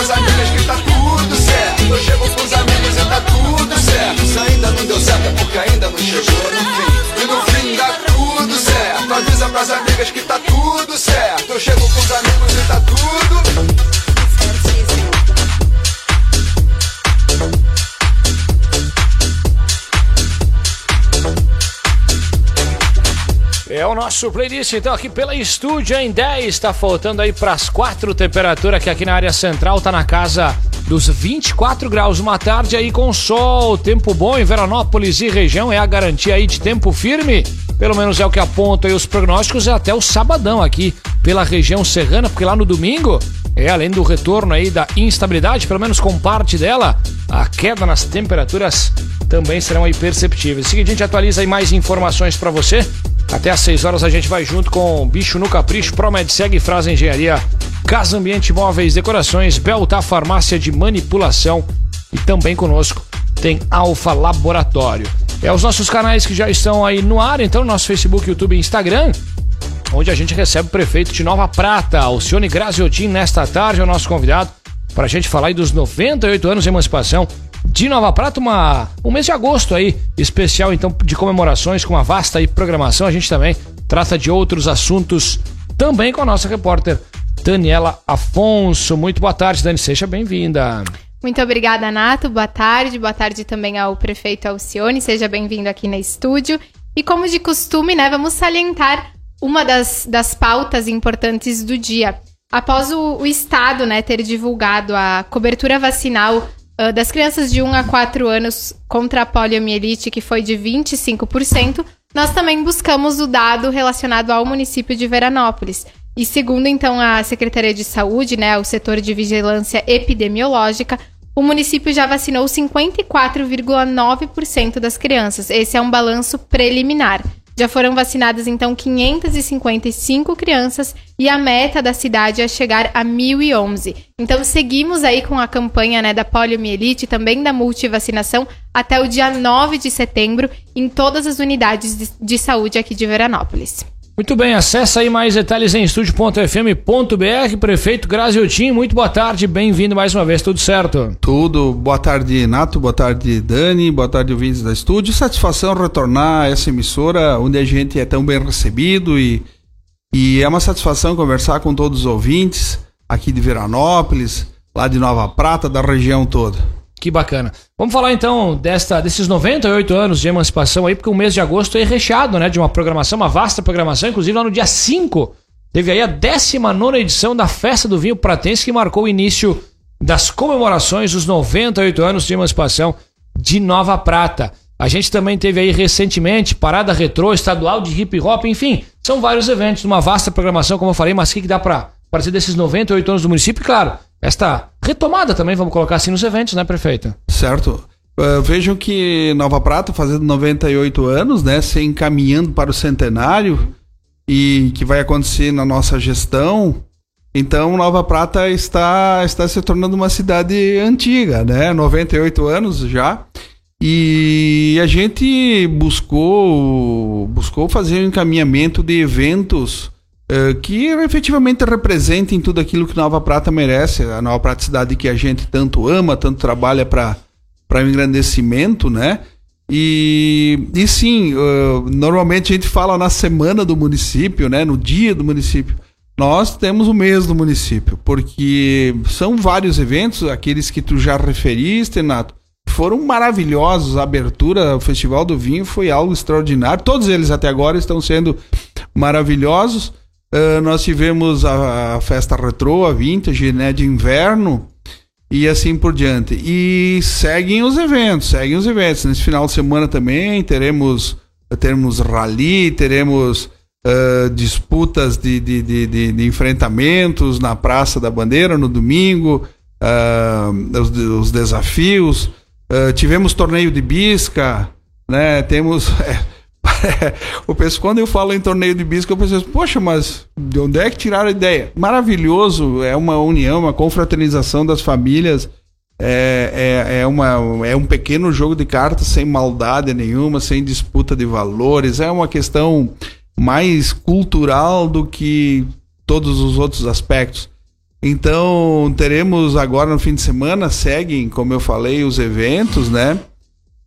pras amigas que tá tudo certo. Eu chego pros amigos e tá tudo certo. Se ainda não deu certo é porque ainda não chegou no fim. E no fim dá tudo certo. Avisa pras amigas que tá tudo certo. Eu chego pros amigos e É o nosso playlist, então, aqui pela Estúdio em 10. Tá faltando aí para as 4 temperatura, que aqui na área central tá na casa dos 24 graus. Uma tarde aí com sol, tempo bom em Veranópolis e região. É a garantia aí de tempo firme. Pelo menos é o que apontam aí os prognósticos. É até o sabadão aqui pela região serrana, porque lá no domingo é além do retorno aí da instabilidade, pelo menos com parte dela, a queda nas temperaturas também serão aí perceptíveis. Seguinte, a gente atualiza aí mais informações para você. Até às 6 horas a gente vai junto com Bicho no Capricho, Promedseg, Frase Engenharia, Casa Ambiente Móveis, Decorações, Belta Farmácia de Manipulação e também conosco tem Alfa Laboratório. É os nossos canais que já estão aí no ar, então nosso Facebook, YouTube e Instagram, onde a gente recebe o prefeito de Nova Prata, Alcione Graziotin, nesta tarde, é o nosso convidado, para a gente falar dos 98 anos de emancipação de Nova Prata, uma, um mês de agosto aí, especial então de comemorações com uma vasta aí, programação. A gente também trata de outros assuntos também com a nossa repórter Daniela Afonso. Muito boa tarde, Dani, seja bem-vinda. Muito obrigada, Nato. Boa tarde. Boa tarde também ao prefeito Alcione. Seja bem-vindo aqui no estúdio. E como de costume, né, vamos salientar uma das, das pautas importantes do dia. Após o, o Estado né, ter divulgado a cobertura vacinal uh, das crianças de 1 a 4 anos contra a poliomielite, que foi de 25%, nós também buscamos o dado relacionado ao município de Veranópolis. E segundo então a Secretaria de Saúde, né, o setor de vigilância epidemiológica, o município já vacinou 54,9% das crianças. Esse é um balanço preliminar. Já foram vacinadas então 555 crianças e a meta da cidade é chegar a 1011. Então seguimos aí com a campanha né, da poliomielite, também da multivacinação, até o dia 9 de setembro em todas as unidades de, de saúde aqui de Veranópolis. Muito bem, acesse aí mais detalhes em estúdio.fm.br. Prefeito Graziotin, muito boa tarde, bem-vindo mais uma vez, tudo certo? Tudo, boa tarde Nato, boa tarde Dani, boa tarde ouvintes da estúdio. Satisfação retornar a essa emissora onde a gente é tão bem recebido e, e é uma satisfação conversar com todos os ouvintes aqui de Veranópolis, lá de Nova Prata, da região toda. Que bacana. Vamos falar então desta, desses 98 anos de emancipação aí, porque o mês de agosto é recheado, né, de uma programação, uma vasta programação, inclusive lá no dia 5 teve aí a 19 edição da Festa do Vinho Pratense, que marcou o início das comemorações dos 98 anos de emancipação de Nova Prata. A gente também teve aí recentemente Parada Retrô, Estadual de Hip Hop, enfim, são vários eventos, uma vasta programação, como eu falei, mas o que, que dá para dizer desses 98 anos do município? Claro, esta retomada também, vamos colocar assim, nos eventos, né, prefeito? Certo. Uh, vejam que Nova Prata, fazendo 98 anos, né, se encaminhando para o centenário e que vai acontecer na nossa gestão. Então, Nova Prata está, está se tornando uma cidade antiga, né? 98 anos já. E a gente buscou, buscou fazer um encaminhamento de eventos que efetivamente representem tudo aquilo que Nova Prata merece, a Nova Prata cidade que a gente tanto ama, tanto trabalha para o engrandecimento, né? E, e sim, uh, normalmente a gente fala na semana do município, né? No dia do município. Nós temos o mês do município, porque são vários eventos, aqueles que tu já referiste, Nato, foram maravilhosos. A abertura, o Festival do Vinho foi algo extraordinário. Todos eles até agora estão sendo maravilhosos. Uh, nós tivemos a, a, festa retrô, a vintage, né, de inverno e assim por diante. E seguem os eventos, seguem os eventos. Nesse final de semana também teremos, teremos rally, teremos uh, disputas de, de, de, de, enfrentamentos na Praça da Bandeira no domingo, uh, os, os, desafios. tivemos torneio de bisca, né? Temos. O pessoal, quando eu falo em torneio de bisco, eu penso, poxa, mas de onde é que tiraram a ideia? Maravilhoso, é uma união, uma confraternização das famílias. É, é, é, uma, é um pequeno jogo de cartas sem maldade nenhuma, sem disputa de valores. É uma questão mais cultural do que todos os outros aspectos. Então, teremos agora no fim de semana, seguem, como eu falei, os eventos, né?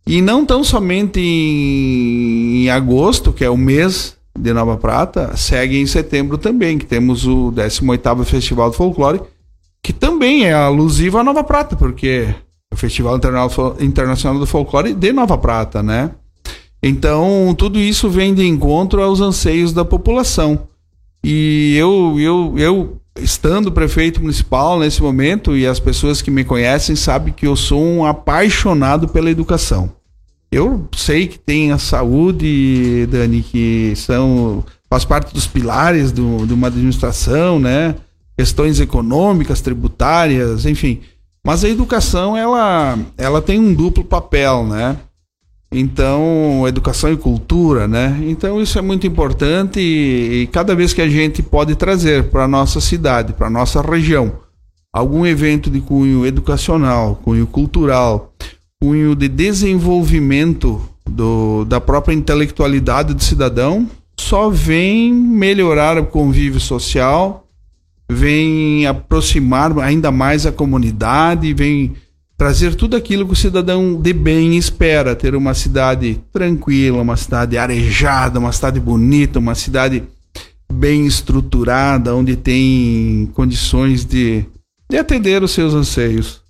E não tão somente em, em agosto, que é o mês de Nova Prata, segue em setembro também, que temos o 18º Festival do Folclore, que também é alusivo à Nova Prata, porque é o Festival Internacional do Folclore de Nova Prata, né? Então, tudo isso vem de encontro aos anseios da população. E eu, eu, eu estando prefeito municipal nesse momento, e as pessoas que me conhecem sabem que eu sou um apaixonado pela educação. Eu sei que tem a saúde, Dani, que são faz parte dos pilares do, de uma administração, né? Questões econômicas, tributárias, enfim. Mas a educação, ela, ela tem um duplo papel, né? Então, educação e cultura, né? Então, isso é muito importante e, e cada vez que a gente pode trazer para a nossa cidade, para a nossa região, algum evento de cunho educacional, cunho cultural, cunho de desenvolvimento do, da própria intelectualidade do cidadão, só vem melhorar o convívio social, vem aproximar ainda mais a comunidade, vem trazer tudo aquilo que o cidadão de bem espera, ter uma cidade tranquila, uma cidade arejada, uma cidade bonita, uma cidade bem estruturada, onde tem condições de, de atender os seus anseios.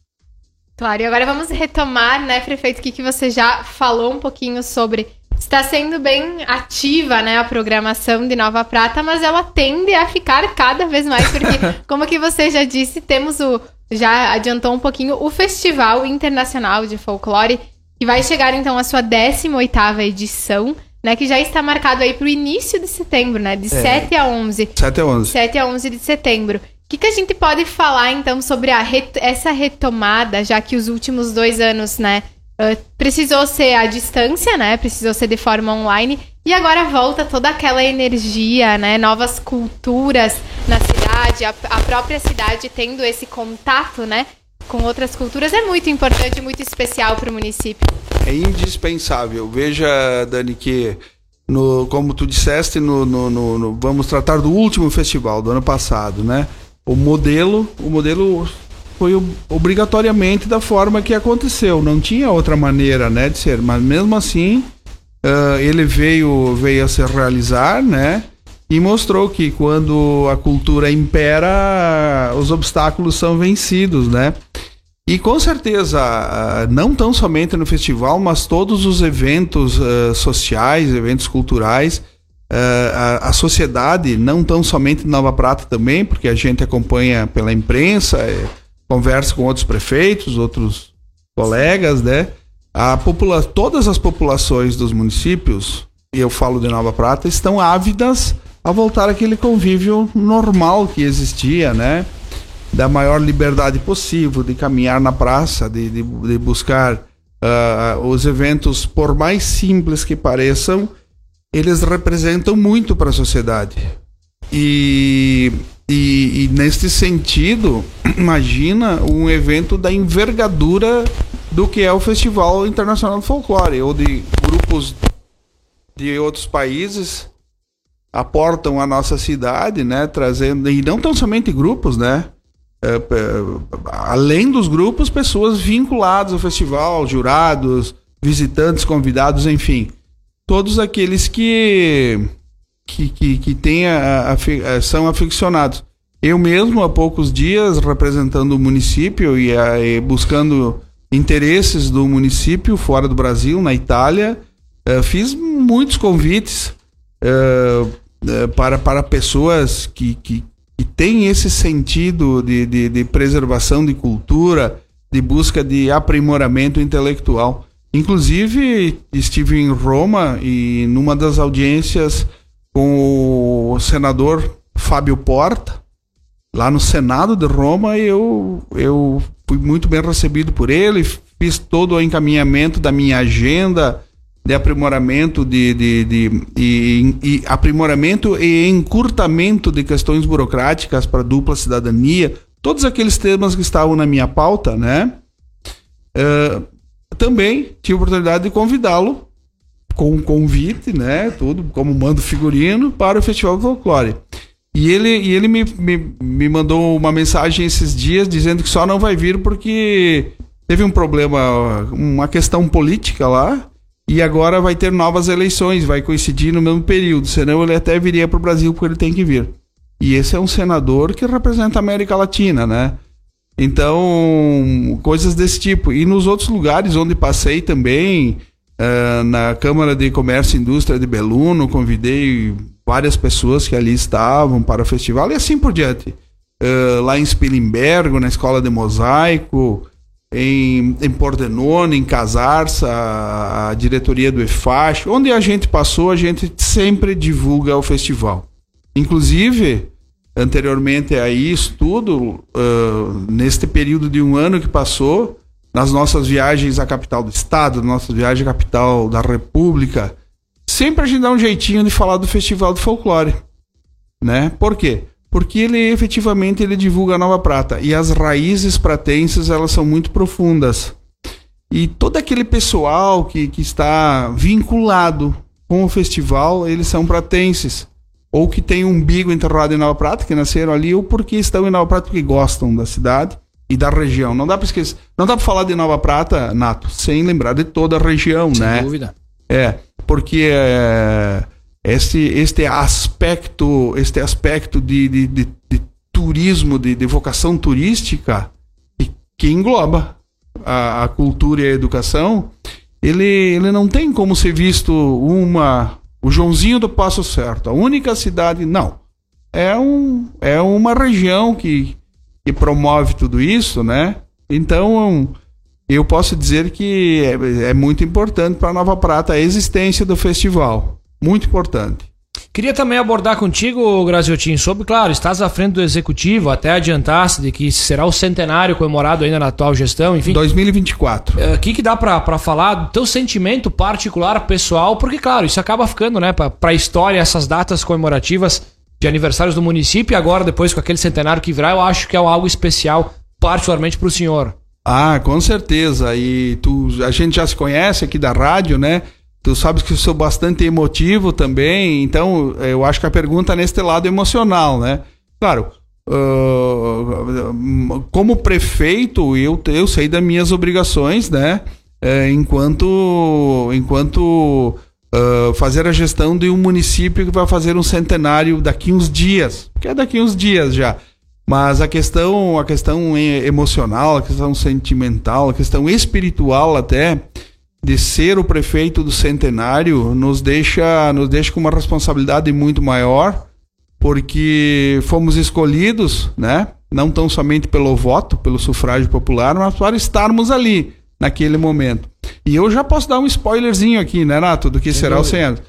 Claro, e agora vamos retomar, né, prefeito, o que, que você já falou um pouquinho sobre. Está sendo bem ativa, né, a programação de Nova Prata, mas ela tende a ficar cada vez mais, porque, como que você já disse, temos o, já adiantou um pouquinho o Festival Internacional de Folclore, que vai chegar então à sua 18ª edição, né, que já está marcado aí para o início de setembro, né, de é. 7 a 11. 7 a 11. 7 a 11 de setembro. O que, que a gente pode falar então sobre a ret essa retomada, já que os últimos dois anos, né, uh, precisou ser à distância, né, precisou ser de forma online, e agora volta toda aquela energia, né, novas culturas na cidade, a, a própria cidade tendo esse contato, né? Com outras culturas é muito importante, muito especial para o município. É indispensável. Veja, Dani, que no, como tu disseste, no, no, no, vamos tratar do último festival do ano passado, né? O modelo, o modelo foi obrigatoriamente da forma que aconteceu. Não tinha outra maneira, né, de ser. Mas mesmo assim, uh, ele veio, veio a se realizar, né? e mostrou que quando a cultura impera, os obstáculos são vencidos, né? E com certeza, não tão somente no festival, mas todos os eventos uh, sociais, eventos culturais, uh, a, a, sociedade, não tão somente Nova Prata também, porque a gente acompanha pela imprensa, conversa com outros prefeitos, outros colegas, né? A popula todas as populações dos municípios, e eu falo de Nova Prata, estão ávidas a voltar àquele convívio normal que existia, né? Da maior liberdade possível, de caminhar na praça, de, de, de buscar uh, os eventos, por mais simples que pareçam, eles representam muito para a sociedade. E, e, e, neste sentido, imagina um evento da envergadura do que é o Festival Internacional do Folclore, ou de grupos de outros países aportam a nossa cidade, né, trazendo e não tão somente grupos, né, é, além dos grupos, pessoas vinculadas ao festival, jurados, visitantes, convidados, enfim, todos aqueles que que, que, que tem a, a, são aficionados. Eu mesmo, há poucos dias, representando o município e, e buscando interesses do município fora do Brasil, na Itália, uh, fiz muitos convites uh, eh, para, para pessoas que, que, que têm esse sentido de, de, de preservação de cultura, de busca de aprimoramento intelectual. Inclusive, estive em Roma e numa das audiências com o senador Fábio Porta, lá no Senado de Roma, eu, eu fui muito bem recebido por ele, fiz todo o encaminhamento da minha agenda, de aprimoramento de, de, de, de e aprimoramento e encurtamento de questões burocráticas para dupla cidadania, todos aqueles temas que estavam na minha pauta, né? Uh, também tive a oportunidade de convidá-lo com um convite, né? Tudo como mando figurino para o Festival do Folclore. E ele, e ele me, me, me mandou uma mensagem esses dias dizendo que só não vai vir porque teve um problema, uma questão política lá, e agora vai ter novas eleições, vai coincidir no mesmo período, senão ele até viria para o Brasil porque ele tem que vir. E esse é um senador que representa a América Latina, né? Então, coisas desse tipo. E nos outros lugares onde passei também, uh, na Câmara de Comércio e Indústria de Beluno, convidei várias pessoas que ali estavam para o festival e assim por diante. Uh, lá em Spilimbergo, na Escola de Mosaico, em, em Pordenone, em Casarça, a, a diretoria do EFASH, onde a gente passou, a gente sempre divulga o festival. Inclusive, anteriormente a isso tudo, uh, neste período de um ano que passou, nas nossas viagens à capital do estado, nossas viagens à capital da república, sempre a gente dá um jeitinho de falar do Festival do Folclore, né? Por quê? Porque ele efetivamente ele divulga a Nova Prata e as raízes pratenses elas são muito profundas. E todo aquele pessoal que, que está vinculado com o festival, eles são pratenses ou que tem um umbigo enterrado em Nova Prata, que nasceram ali, ou porque estão em Nova Prata porque gostam da cidade e da região. Não dá para esquecer, não dá para falar de Nova Prata, Nato, sem lembrar de toda a região, Sem né? dúvida. É, porque é, este, este aspecto, este aspecto de, de, de, de turismo, de, de, vocação turística, que, que engloba a, a, cultura e a educação, ele, ele não tem como ser visto uma o Joãozinho do Passo Certo, a única cidade. Não. É, um, é uma região que, que promove tudo isso, né? Então, eu posso dizer que é, é muito importante para Nova Prata a existência do festival. Muito importante. Queria também abordar contigo, Graziotin, sobre, claro, estás à frente do executivo, até adiantaste de que será o centenário comemorado ainda na atual gestão, enfim. 2024. O que, que dá para falar do teu sentimento particular, pessoal? Porque, claro, isso acaba ficando, né, para a história, essas datas comemorativas de aniversários do município e agora, depois com aquele centenário que virá, eu acho que é algo especial, particularmente para o senhor. Ah, com certeza. E tu, a gente já se conhece aqui da rádio, né? Tu sabes que eu sou bastante emotivo também, então eu acho que a pergunta é neste lado emocional, né? Claro, uh, como prefeito, eu, eu sei das minhas obrigações, né? Uh, enquanto enquanto uh, fazer a gestão de um município que vai fazer um centenário daqui uns dias, que é daqui uns dias já. Mas a questão, a questão emocional, a questão sentimental, a questão espiritual até, de ser o prefeito do centenário nos deixa, nos deixa com uma responsabilidade muito maior, porque fomos escolhidos, né? Não tão somente pelo voto, pelo sufrágio popular, mas para estarmos ali naquele momento. E eu já posso dar um spoilerzinho aqui, né, Nato, do que Sem será os 100 anos.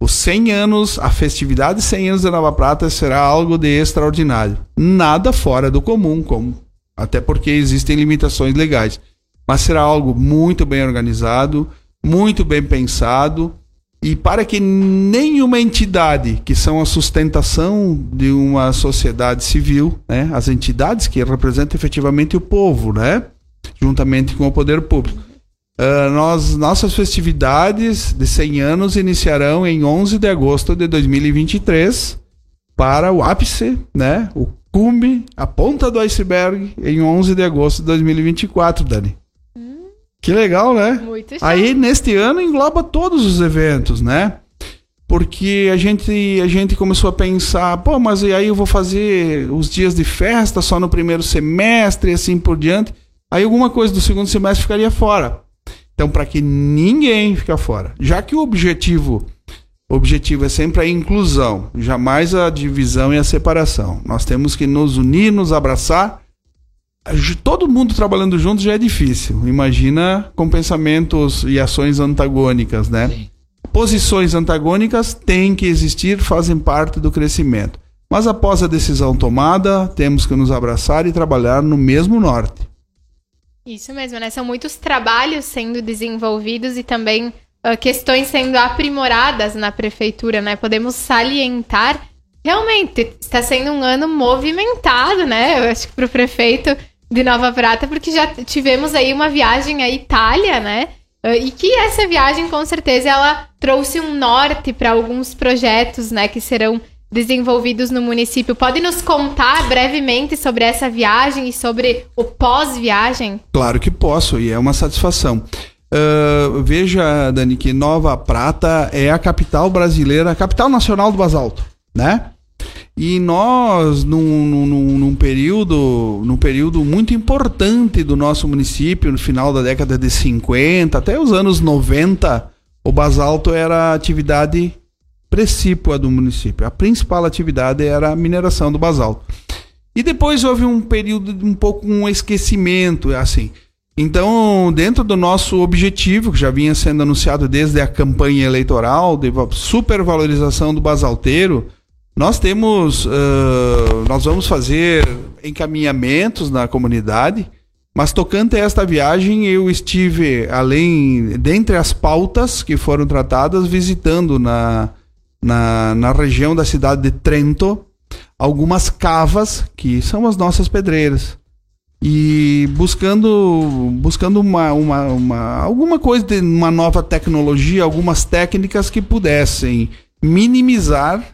Os 100 anos, a festividade de 100 anos da Nova Prata será algo de extraordinário. Nada fora do comum, como até porque existem limitações legais mas será algo muito bem organizado, muito bem pensado e para que nenhuma entidade que são a sustentação de uma sociedade civil, né, as entidades que representam efetivamente o povo, né, juntamente com o poder público. Uh, nós, nossas festividades de 100 anos iniciarão em 11 de agosto de 2023 para o ápice, né, o cume, a ponta do iceberg em 11 de agosto de 2024, Dani. Que legal, né? Muito Aí neste ano engloba todos os eventos, né? Porque a gente, a gente começou a pensar, pô, mas e aí eu vou fazer os dias de festa só no primeiro semestre e assim por diante. Aí alguma coisa do segundo semestre ficaria fora. Então, para que ninguém fique fora, já que o objetivo, o objetivo é sempre a inclusão, jamais a divisão e a separação. Nós temos que nos unir, nos abraçar todo mundo trabalhando junto já é difícil. Imagina com pensamentos e ações antagônicas, né? Sim. Posições antagônicas têm que existir, fazem parte do crescimento. Mas após a decisão tomada, temos que nos abraçar e trabalhar no mesmo norte. Isso mesmo, né? São muitos trabalhos sendo desenvolvidos e também uh, questões sendo aprimoradas na prefeitura, né? Podemos salientar. Realmente, está sendo um ano movimentado, né? Eu acho que para o prefeito de Nova Prata, porque já tivemos aí uma viagem à Itália, né? Ah, e que essa viagem, com certeza, ela trouxe um norte para alguns projetos, né, que serão desenvolvidos no município. Pode nos contar brevemente sobre essa viagem e sobre o pós-viagem? Claro que posso, e é uma satisfação. Uh, veja, Dani, que Nova Prata é a capital brasileira, a capital nacional do basalto, né? E nós, num, num, num, período, num período muito importante do nosso município, no final da década de 50 até os anos 90, o basalto era atividade precípua do município. A principal atividade era a mineração do basalto. E depois houve um período de um pouco um esquecimento, assim. Então, dentro do nosso objetivo, que já vinha sendo anunciado desde a campanha eleitoral de supervalorização do basalteiro, nós temos, uh, nós vamos fazer encaminhamentos na comunidade, mas tocante a esta viagem, eu estive, além, dentre as pautas que foram tratadas, visitando na, na, na região da cidade de Trento algumas cavas que são as nossas pedreiras e buscando buscando uma, uma, uma, alguma coisa de uma nova tecnologia, algumas técnicas que pudessem minimizar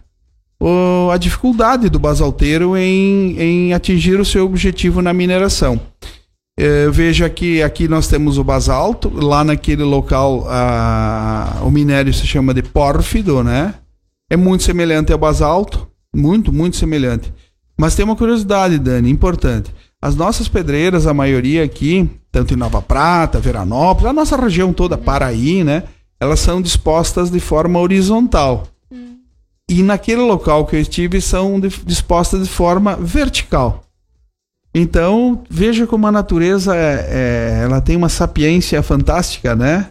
o, a dificuldade do basalteiro em, em atingir o seu objetivo na mineração. É, veja que aqui nós temos o basalto, lá naquele local a, o minério se chama de pórfido, né? É muito semelhante ao basalto, muito, muito semelhante. Mas tem uma curiosidade, Dani, importante. As nossas pedreiras, a maioria aqui, tanto em Nova Prata, Veranópolis, a nossa região toda, uhum. Paraí, né? Elas são dispostas de forma horizontal. Uhum. E naquele local que eu estive, são dispostas de forma vertical. Então, veja como a natureza é, é, ela tem uma sapiência fantástica, né?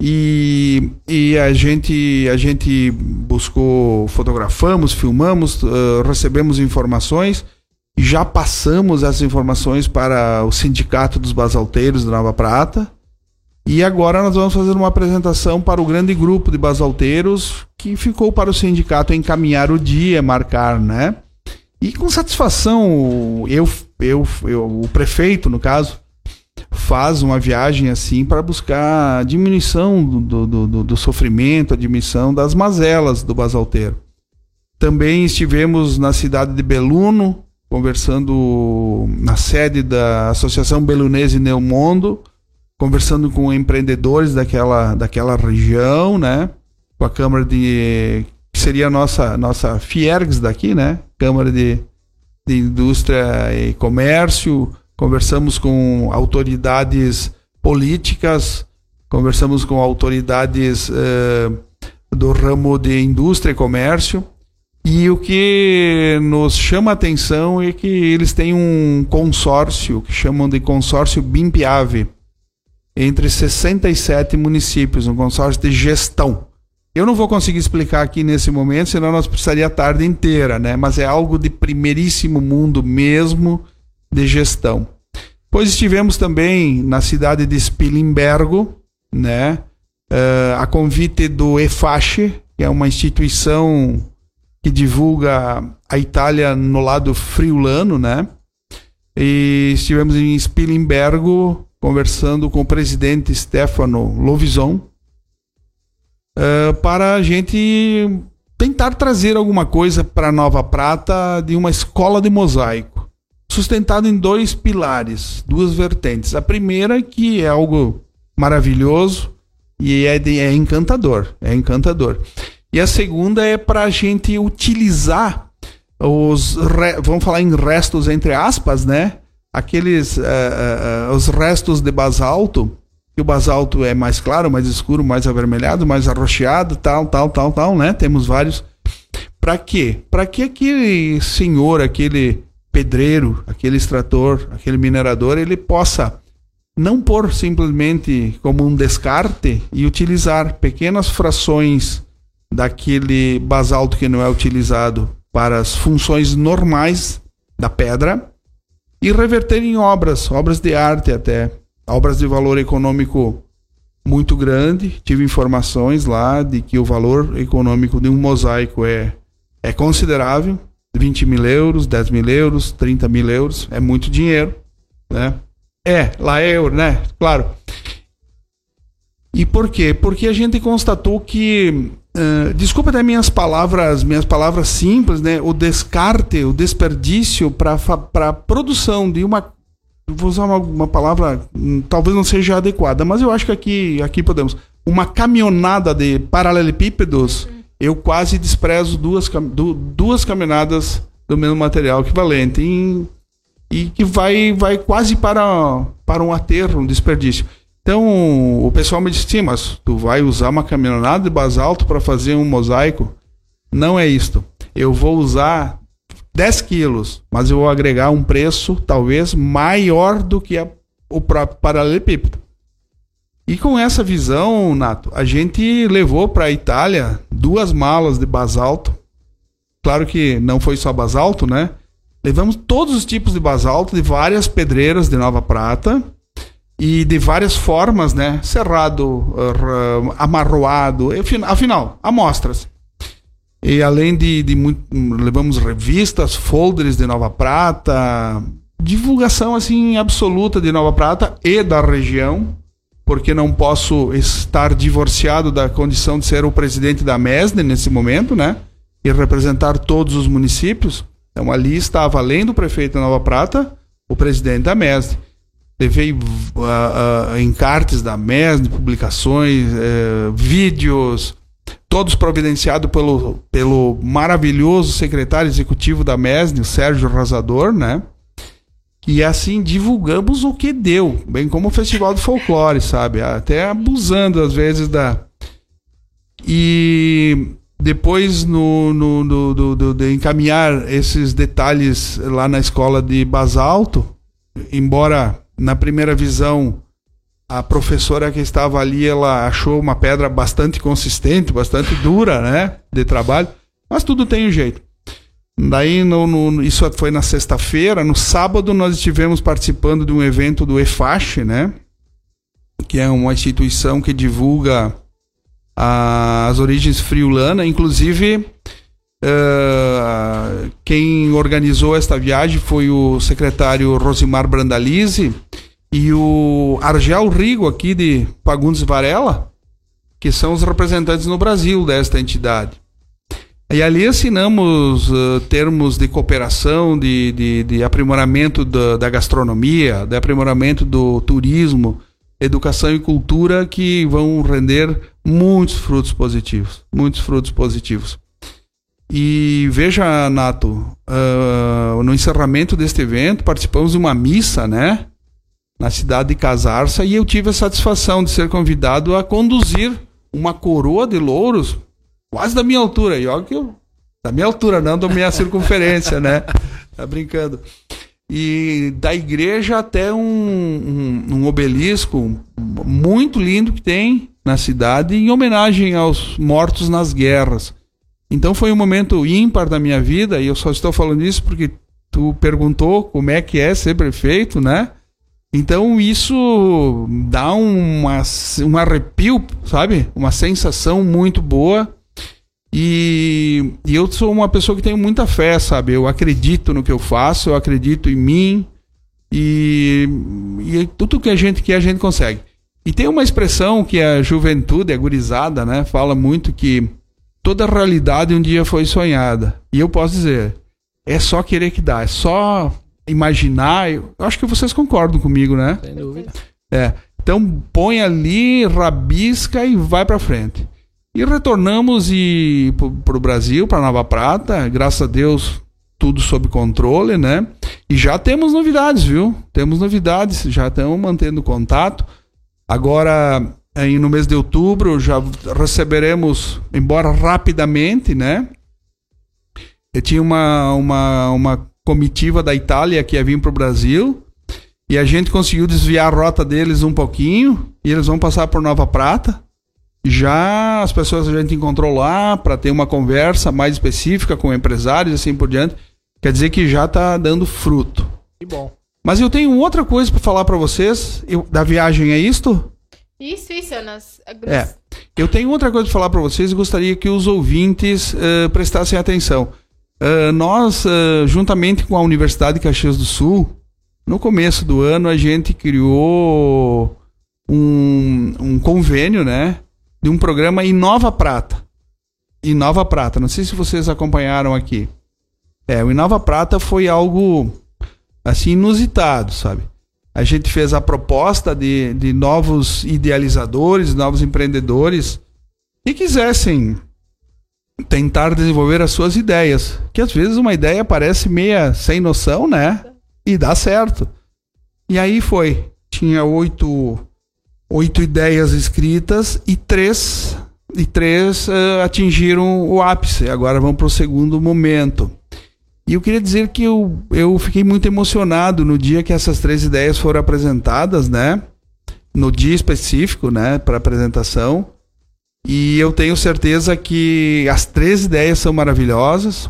E, e a gente a gente buscou, fotografamos, filmamos, uh, recebemos informações e já passamos essas informações para o Sindicato dos Basalteiros da Nova Prata. E agora nós vamos fazer uma apresentação para o grande grupo de basalteiros que ficou para o sindicato encaminhar o dia, marcar, né? E com satisfação, eu, eu, eu o prefeito, no caso, faz uma viagem assim para buscar a diminuição do, do, do, do, sofrimento, a diminuição das mazelas do basalteiro. Também estivemos na cidade de Beluno, conversando na sede da Associação Belunese Neomondo, conversando com empreendedores daquela, daquela região, né? Com a Câmara de. que seria a nossa, nossa Fiergs daqui, né? Câmara de, de Indústria e Comércio conversamos com autoridades políticas, conversamos com autoridades uh, do ramo de indústria e comércio. E o que nos chama a atenção é que eles têm um consórcio, que chamam de consórcio BIMPIAVE, entre 67 municípios, um consórcio de gestão. Eu não vou conseguir explicar aqui nesse momento, senão nós precisaria a tarde inteira, né? Mas é algo de primeiríssimo mundo mesmo de gestão. Pois estivemos também na cidade de Spilimbergo, né? Uh, a convite do EFACE, que é uma instituição que divulga a Itália no lado friulano, né? E estivemos em Spilimbergo conversando com o presidente Stefano Lovison uh, para a gente tentar trazer alguma coisa para Nova Prata de uma escola de mosaico sustentado em dois pilares, duas vertentes. A primeira que é algo maravilhoso e é, de, é encantador, é encantador. E a segunda é para a gente utilizar os, vamos falar em restos entre aspas, né? Aqueles, uh, uh, os restos de basalto, que o basalto é mais claro, mais escuro, mais avermelhado, mais arroxeado, tal, tal, tal, tal, né? Temos vários. Para quê? Para que aquele senhor, aquele pedreiro, aquele extrator, aquele minerador, ele possa não pôr simplesmente como um descarte e utilizar pequenas frações daquele basalto que não é utilizado para as funções normais da pedra e reverter em obras, obras de arte até, obras de valor econômico muito grande. Tive informações lá de que o valor econômico de um mosaico é, é considerável. 20 mil euros, 10 mil euros, 30 mil euros, é muito dinheiro, né? É, lá é euro, né? Claro. E por quê? Porque a gente constatou que Uh, desculpa até minhas palavras, minhas palavras simples, né? O descarte, o desperdício para para produção de uma vou usar uma, uma, palavra hum, talvez não seja adequada, mas eu acho que aqui aqui podemos uma caminhonada de paralelepípedos. Eu quase desprezo duas duas do mesmo material equivalente em, e que vai vai quase para para um aterro, um desperdício. Então, o pessoal me disse, sim, mas tu vai usar uma caminhonada de basalto para fazer um mosaico? Não é isto. Eu vou usar 10 quilos, mas eu vou agregar um preço talvez maior do que a, o próprio paralelepípedo. E com essa visão, Nato, a gente levou para a Itália duas malas de basalto. Claro que não foi só basalto, né? Levamos todos os tipos de basalto de várias pedreiras de Nova Prata e de várias formas, né? Cerrado, amarroado, afinal, amostras. E além de, de muito, levamos revistas, folders de Nova Prata, divulgação assim absoluta de Nova Prata e da região, porque não posso estar divorciado da condição de ser o presidente da MESD nesse momento, né? E representar todos os municípios. Então ali estava além do prefeito de Nova Prata, o presidente da MESD levei uh, uh, encartes da MES, publicações, uh, vídeos, todos providenciados pelo, pelo maravilhoso secretário executivo da MESN, o Sérgio Razador, né? E assim divulgamos o que deu, bem como o Festival do Folclore, sabe? Até abusando às vezes da. E depois no, no, no do, do, de encaminhar esses detalhes lá na escola de Basalto, embora na primeira visão, a professora que estava ali, ela achou uma pedra bastante consistente, bastante dura, né, de trabalho, mas tudo tem um jeito. Daí, no, no, isso foi na sexta-feira. No sábado, nós estivemos participando de um evento do EFASH, né? Que é uma instituição que divulga a, as origens friulana. Inclusive, uh, quem organizou esta viagem foi o secretário Rosimar Brandalize e o Argel Rigo, aqui de Fagundes Varela, que são os representantes no Brasil desta entidade. E ali assinamos uh, termos de cooperação, de, de, de aprimoramento da, da, gastronomia, de aprimoramento do turismo, educação e cultura que vão render muitos frutos positivos. Muitos frutos positivos. E veja, Nato, uh, no encerramento deste evento, participamos de uma missa, né? Na cidade de Casarça, e eu tive a satisfação de ser convidado a conduzir uma coroa de louros quase da minha altura. E olha que eu. Da minha altura, não da minha circunferência, né? Tá brincando. E da igreja até um, um, um obelisco muito lindo que tem na cidade em homenagem aos mortos nas guerras. Então foi um momento ímpar da minha vida, e eu só estou falando isso porque tu perguntou como é que é ser prefeito, né? Então isso dá uma, um arrepio, sabe? Uma sensação muito boa. E, e eu sou uma pessoa que tem muita fé, sabe? Eu acredito no que eu faço, eu acredito em mim. E, e tudo que a gente quer, a gente consegue. E tem uma expressão que a juventude, a gurizada, né? Fala muito que toda realidade um dia foi sonhada. E eu posso dizer, é só querer que dá, é só imaginar. Eu acho que vocês concordam comigo, né? Sem dúvida. É. Então põe ali, rabisca e vai para frente. E retornamos e para o Brasil, para Nova Prata, graças a Deus tudo sob controle, né? E já temos novidades, viu? Temos novidades, já estamos mantendo contato. Agora no mês de outubro já receberemos, embora rapidamente, né? Eu tinha uma, uma, uma comitiva da Itália que ia vir para o Brasil e a gente conseguiu desviar a rota deles um pouquinho e eles vão passar por Nova Prata. Já as pessoas a gente encontrou lá para ter uma conversa mais específica com empresários e assim por diante. Quer dizer que já está dando fruto. Que bom. Mas eu tenho outra coisa para falar para vocês eu, da viagem, é isto? Isso, isso, Nas... É. Eu tenho outra coisa para falar para vocês e gostaria que os ouvintes uh, prestassem atenção. Uh, nós, uh, juntamente com a Universidade de Caxias do Sul, no começo do ano a gente criou um, um convênio, né, de um programa Inova Prata. Inova Prata. Não sei se vocês acompanharam aqui. É, o Inova Prata foi algo assim inusitado, sabe? A gente fez a proposta de, de novos idealizadores, novos empreendedores que quisessem tentar desenvolver as suas ideias. Que às vezes uma ideia parece meia sem noção, né? E dá certo. E aí foi. Tinha oito, oito ideias escritas e três, e três uh, atingiram o ápice. Agora vamos para o segundo momento. E eu queria dizer que eu, eu fiquei muito emocionado no dia que essas três ideias foram apresentadas, né? No dia específico, né? Para apresentação. E eu tenho certeza que as três ideias são maravilhosas.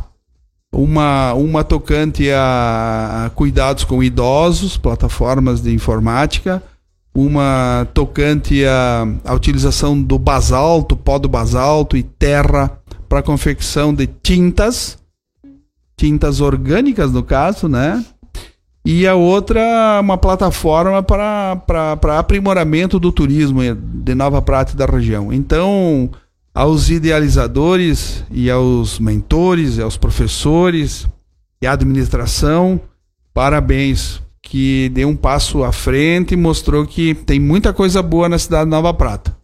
Uma, uma tocante a, a cuidados com idosos, plataformas de informática. Uma tocante a utilização do basalto, pó do basalto e terra para confecção de tintas, tintas orgânicas no caso, né? e a outra uma plataforma para, para, para aprimoramento do turismo de Nova Prata e da região. Então, aos idealizadores e aos mentores, e aos professores e à administração, parabéns, que deu um passo à frente e mostrou que tem muita coisa boa na cidade de Nova Prata.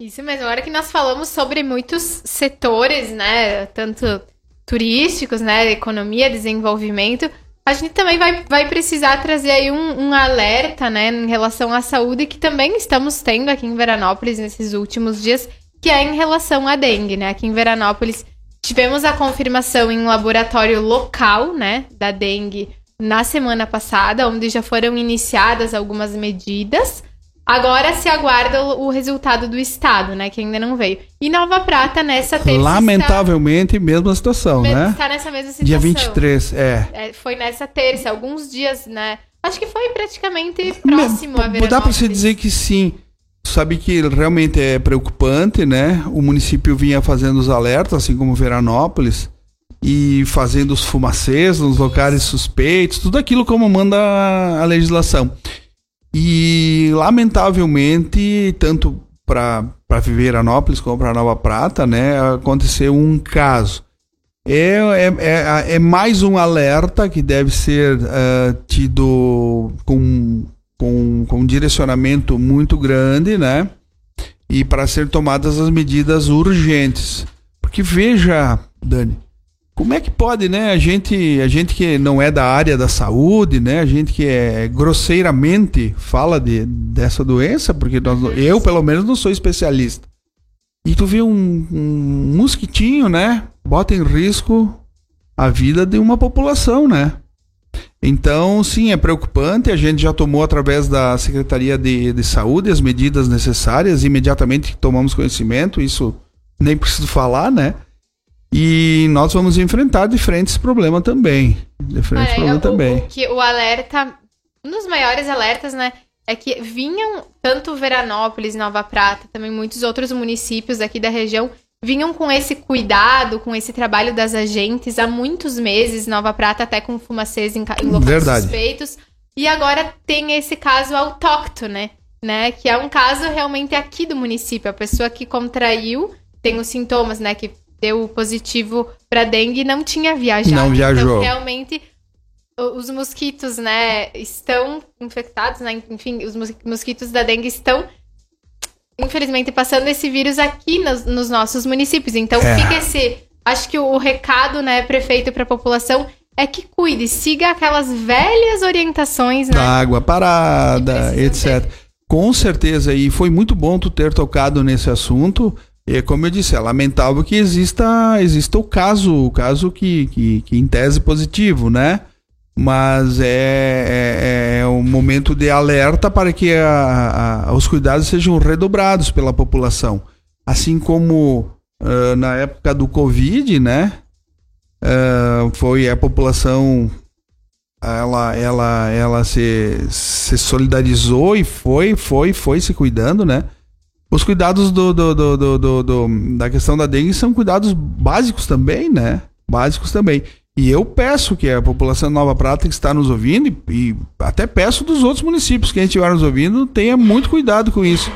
Isso mesmo, agora que nós falamos sobre muitos setores, né, tanto turísticos, né, economia, desenvolvimento, a gente também vai, vai precisar trazer aí um, um, alerta, né, em relação à saúde que também estamos tendo aqui em Veranópolis nesses últimos dias, que é em relação à dengue, né? Aqui em Veranópolis tivemos a confirmação em um laboratório local, né, da dengue na semana passada, onde já foram iniciadas algumas medidas. Agora se aguarda o, resultado do Estado, né? Que ainda não veio. E Nova Prata nessa terça. Lamentavelmente, está... mesma situação, né? Está nessa mesma situação. Dia 23, é. é. Foi nessa terça, alguns dias, né? Acho que foi praticamente próximo Me, a Veranópolis. Dá para você dizer que sim. Sabe que realmente é preocupante, né? O município vinha fazendo os alertas, assim como Veranópolis, e fazendo os fumacês nos locais suspeitos, tudo aquilo como manda a legislação. E, lamentavelmente, tanto para Viveranópolis como para Nova Prata, né, aconteceu um caso. É, é, é, é, mais um alerta que deve ser uh, tido com, com, com um direcionamento muito grande, né? E para ser tomadas as medidas urgentes. Porque veja, Dani, como é que pode, né? A gente, a gente que não é da área da saúde, né? A gente que é grosseiramente fala de, dessa doença, porque nós, eu, pelo menos, não sou especialista. E tu vê um, um mosquitinho, né? Bota em risco a vida de uma população, né? Então, sim, é preocupante. A gente já tomou, através da Secretaria de, de Saúde, as medidas necessárias. Imediatamente tomamos conhecimento, isso nem preciso falar, né? E nós vamos enfrentar diferentes problemas também. Diferentes problemas o, também. O, que o alerta, um dos maiores alertas, né, é que vinham tanto Veranópolis, Nova Prata, também muitos outros municípios aqui da região vinham com esse cuidado, com esse trabalho das agentes há muitos meses, Nova Prata até com fumacês em, em locais Verdade. suspeitos. E agora tem esse caso autóctone, né? né? Que é um caso realmente aqui do município. A pessoa que contraiu tem os sintomas, né? Que deu positivo para dengue não tinha viajado. Não viajou. Então, realmente, os mosquitos, né, estão infectados, né? Enfim, os mosquitos da dengue estão, infelizmente, passando esse vírus aqui nos, nos nossos municípios. Então, é. fica esse. Acho que o, o recado, né, prefeito para a população é que cuide, siga aquelas velhas orientações, né? Da água parada, etc. Ter. Com certeza, e foi muito bom tu ter tocado nesse assunto e como eu disse, é lamentável que exista, exista o caso, o caso que, que, que em tese positivo, né? Mas é, é, é, um momento de alerta para que a, a, os cuidados sejam redobrados pela população. Assim como uh, na época do Covid, né? Uh, foi a população ela ela ela se, se solidarizou e foi foi foi se cuidando né os cuidados do, do, do, do, da questão da dengue são cuidados básicos também, né? Básicos também. E eu peço que a população de Nova Prata que está nos ouvindo, e, e até peço dos outros municípios que a gente estiver nos ouvindo, tenha muito cuidado com isso.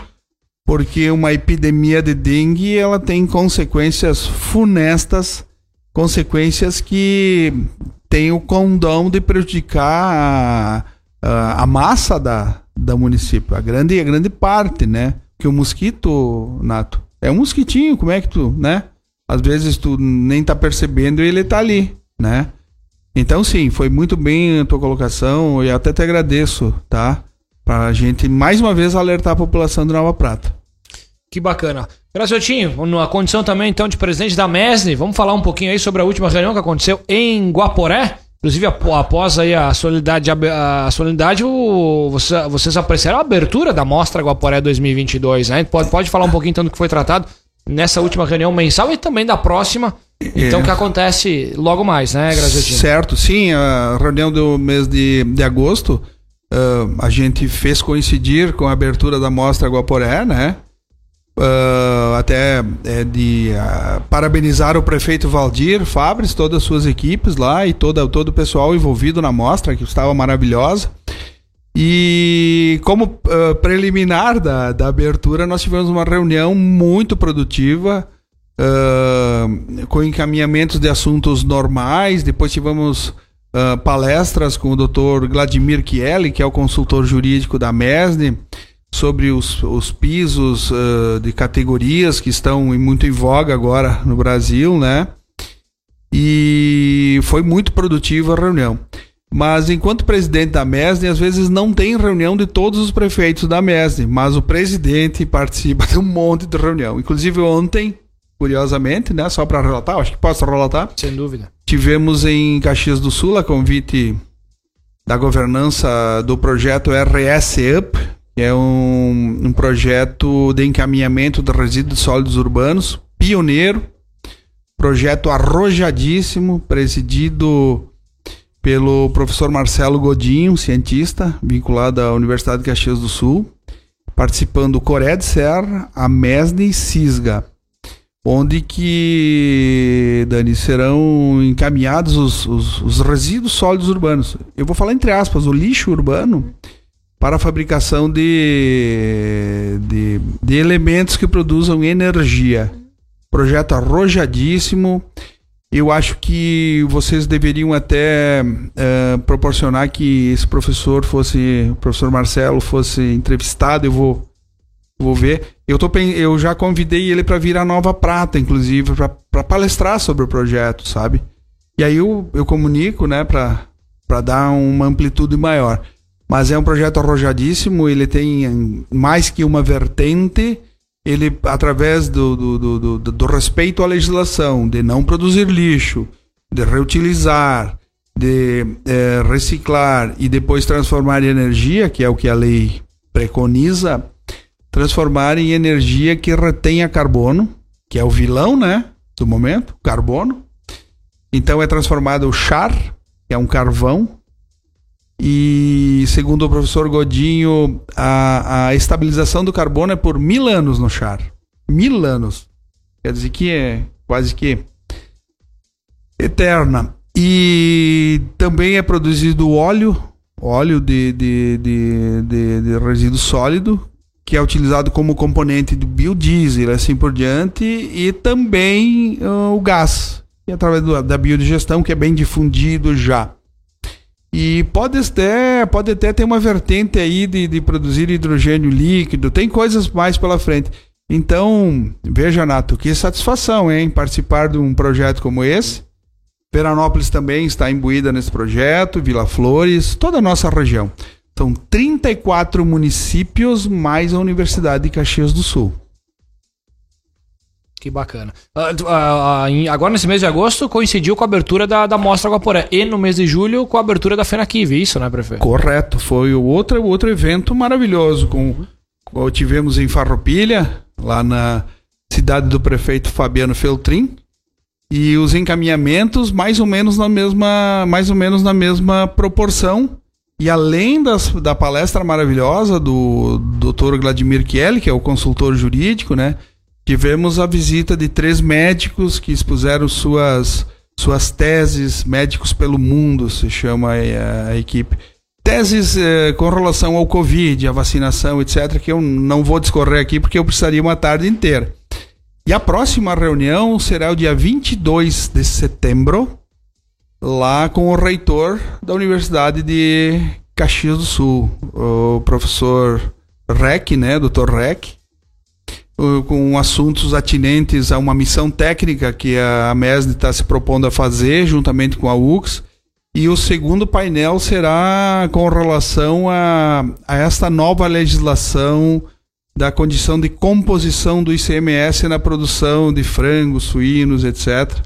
porque uma epidemia de dengue ela tem consequências funestas, consequências que têm o condão de prejudicar a, a, a massa da, da município, a grande, a grande parte, né? Que o mosquito, Nato, é um mosquitinho, como é que tu, né? Às vezes tu nem tá percebendo e ele tá ali, né? Então sim, foi muito bem a tua colocação e até te agradeço, tá? Pra gente mais uma vez alertar a população de Nova Prata. Que bacana. Graciotinho, na condição também então de presidente da MESNE, vamos falar um pouquinho aí sobre a última reunião que aconteceu em Guaporé? Inclusive, após aí a solenidade, a solenidade o, vocês apreciaram a abertura da Mostra Guaporé 2022, né? Pode, pode falar um pouquinho então do que foi tratado nessa última reunião mensal e também da próxima, então, é. que acontece logo mais, né, Graziotinho? Certo, sim, a reunião do mês de, de agosto, uh, a gente fez coincidir com a abertura da Mostra Guaporé, né? Uh, até é, de uh, parabenizar o prefeito Valdir Fabres, todas as suas equipes lá e toda, todo o pessoal envolvido na mostra, que estava maravilhosa. E como uh, preliminar da, da abertura, nós tivemos uma reunião muito produtiva, com encaminhamentos de assuntos normais. Depois tivemos palestras com o Dr. Vladimir Chielli, que é o consultor jurídico da MESNE sobre os, os pisos uh, de categorias que estão muito em voga agora no Brasil, né? E foi muito produtiva a reunião. Mas enquanto presidente da MESNE, às vezes não tem reunião de todos os prefeitos da MESNE, mas o presidente participa de um monte de reunião. Inclusive ontem, curiosamente, né, só para relatar, acho que posso relatar. Sem dúvida. Tivemos em Caxias do Sul a convite da governança do projeto RS Up, é um, um projeto de encaminhamento de resíduos sólidos urbanos, pioneiro, projeto arrojadíssimo, presidido pelo professor Marcelo Godinho, cientista, vinculado à Universidade de Caxias do Sul, participando Coré de Serra, a MESNE e CISGA, onde que, Dani, serão encaminhados os, os, os resíduos sólidos urbanos. Eu vou falar entre aspas, o lixo urbano, para a fabricação de, de, de elementos que produzam energia. Projeto arrojadíssimo. Eu acho que vocês deveriam até uh, proporcionar que esse professor fosse, o professor Marcelo, fosse entrevistado. Eu vou, vou ver. Eu, tô, eu já convidei ele para vir à Nova Prata, inclusive, para palestrar sobre o projeto, sabe? E aí eu, eu comunico, né, para dar uma amplitude maior. Mas é um projeto arrojadíssimo, ele tem mais que uma vertente, ele, através do, do, do, do, do respeito à legislação, de não produzir lixo, de reutilizar, de é, reciclar e depois transformar em energia, que é o que a lei preconiza, transformar em energia que retenha carbono, que é o vilão, né, do momento, carbono. Então é transformado o char, que é um carvão, e segundo o professor Godinho, a, a estabilização do carbono é por mil anos no char. Mil anos. Quer dizer que é quase que eterna. E também é produzido óleo, óleo de, de, de, de, de resíduo sólido, que é utilizado como componente do biodiesel, assim por diante, e também uh, o gás, através do, da biodigestão, que é bem difundido já. E pode até, pode até ter uma vertente aí de, de produzir hidrogênio líquido, tem coisas mais pela frente. Então, veja, Nato, que satisfação, hein? Participar de um projeto como esse. Veranópolis também está imbuída nesse projeto, Vila Flores, toda a nossa região. São 34 municípios mais a Universidade de Caxias do Sul. Que bacana. Uh, uh, uh, agora, nesse mês de agosto, coincidiu com a abertura da, da Mostra Guaporé. E no mês de julho, com a abertura da FENAQUIV, isso, né, prefeito? Correto. Foi o outro, outro evento maravilhoso. Com, com, tivemos em Farroupilha, lá na cidade do prefeito Fabiano Feltrin. E os encaminhamentos mais ou menos na mesma, mais ou menos na mesma proporção. E além das, da palestra maravilhosa do Dr. Vladimir Kelly, que é o consultor jurídico, né? Tivemos a visita de três médicos que expuseram suas, suas teses, médicos pelo mundo, se chama a, a equipe. teses eh, com relação ao Covid, a vacinação, etc., que eu não vou discorrer aqui porque eu precisaria uma tarde inteira. E a próxima reunião será o dia 22 de setembro, lá com o reitor da Universidade de Caxias do Sul, o professor Rec, né, Dr. Rec, com assuntos atinentes a uma missão técnica que a MESD está se propondo a fazer, juntamente com a UX. E o segundo painel será com relação a, a esta nova legislação da condição de composição do ICMS na produção de frangos, suínos, etc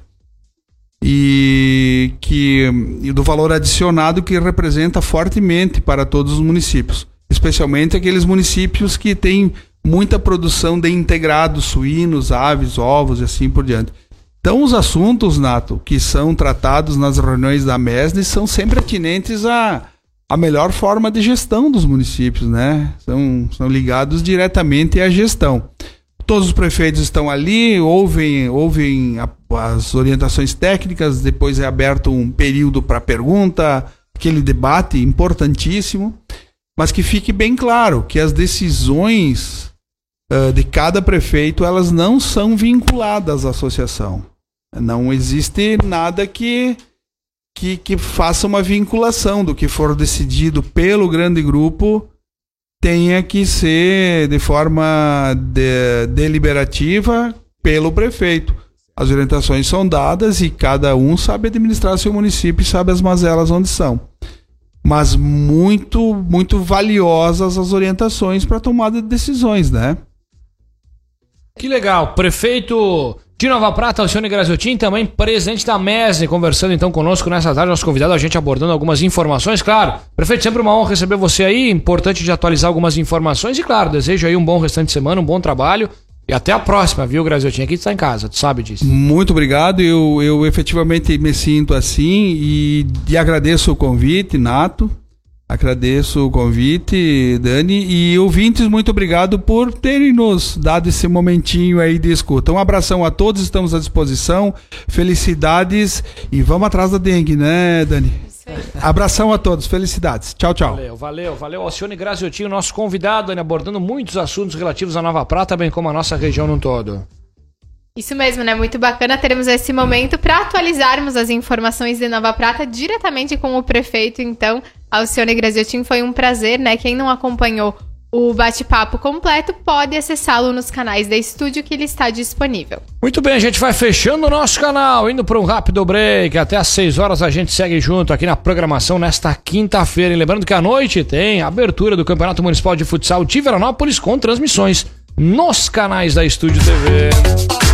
e que e do valor adicionado que representa fortemente para todos os municípios, especialmente aqueles municípios que têm muita produção de integrados, suínos, aves, ovos e assim por diante. Então, os assuntos, Nato, que são tratados nas reuniões da MESD são sempre atinentes à, à melhor forma de gestão dos municípios, né? São, são ligados diretamente à gestão todos os prefeitos estão ali, ouvem, ouvem a, as orientações técnicas, depois é aberto um período para pergunta, aquele debate importantíssimo, mas que fique bem claro que as decisões uh, de cada prefeito elas não são vinculadas à associação. Não existe nada que, que, que faça uma vinculação do que for decidido pelo grande grupo tenha que ser de forma de, deliberativa pelo prefeito. As orientações são dadas e cada um sabe administrar seu município e sabe as mazelas onde são. Mas muito, muito valiosas as orientações para tomada de decisões, né? Que legal. Prefeito de Nova Prata, Alcione Graziotin, também presidente da MESE, conversando então conosco nessa tarde, nosso convidado, a gente abordando algumas informações. Claro, prefeito, sempre uma honra receber você aí, importante de atualizar algumas informações e, claro, desejo aí um bom restante de semana, um bom trabalho. E até a próxima, viu, Graziotin? Aqui está em casa, tu sabe disso. Muito obrigado, eu, eu efetivamente me sinto assim e, e agradeço o convite, Nato. Agradeço o convite, Dani, e ouvintes, muito obrigado por terem nos dado esse momentinho aí de escuta. Um abração a todos, estamos à disposição. Felicidades e vamos atrás da dengue, né, Dani? Abração a todos, felicidades. Tchau, tchau. Valeu, valeu, valeu. Alcione Graziotinho, nosso convidado, Dani, abordando muitos assuntos relativos à Nova Prata, bem como a nossa região no todo. Isso mesmo, né? Muito bacana teremos esse momento para atualizarmos as informações de Nova Prata diretamente com o prefeito. Então, Alcione Graziotin, foi um prazer, né? Quem não acompanhou o bate-papo completo pode acessá-lo nos canais da estúdio que ele está disponível. Muito bem, a gente vai fechando o nosso canal, indo para um rápido break. Até às 6 horas a gente segue junto aqui na programação nesta quinta-feira. E lembrando que à noite tem a abertura do Campeonato Municipal de Futsal de Veranópolis com transmissões nos canais da Estúdio TV.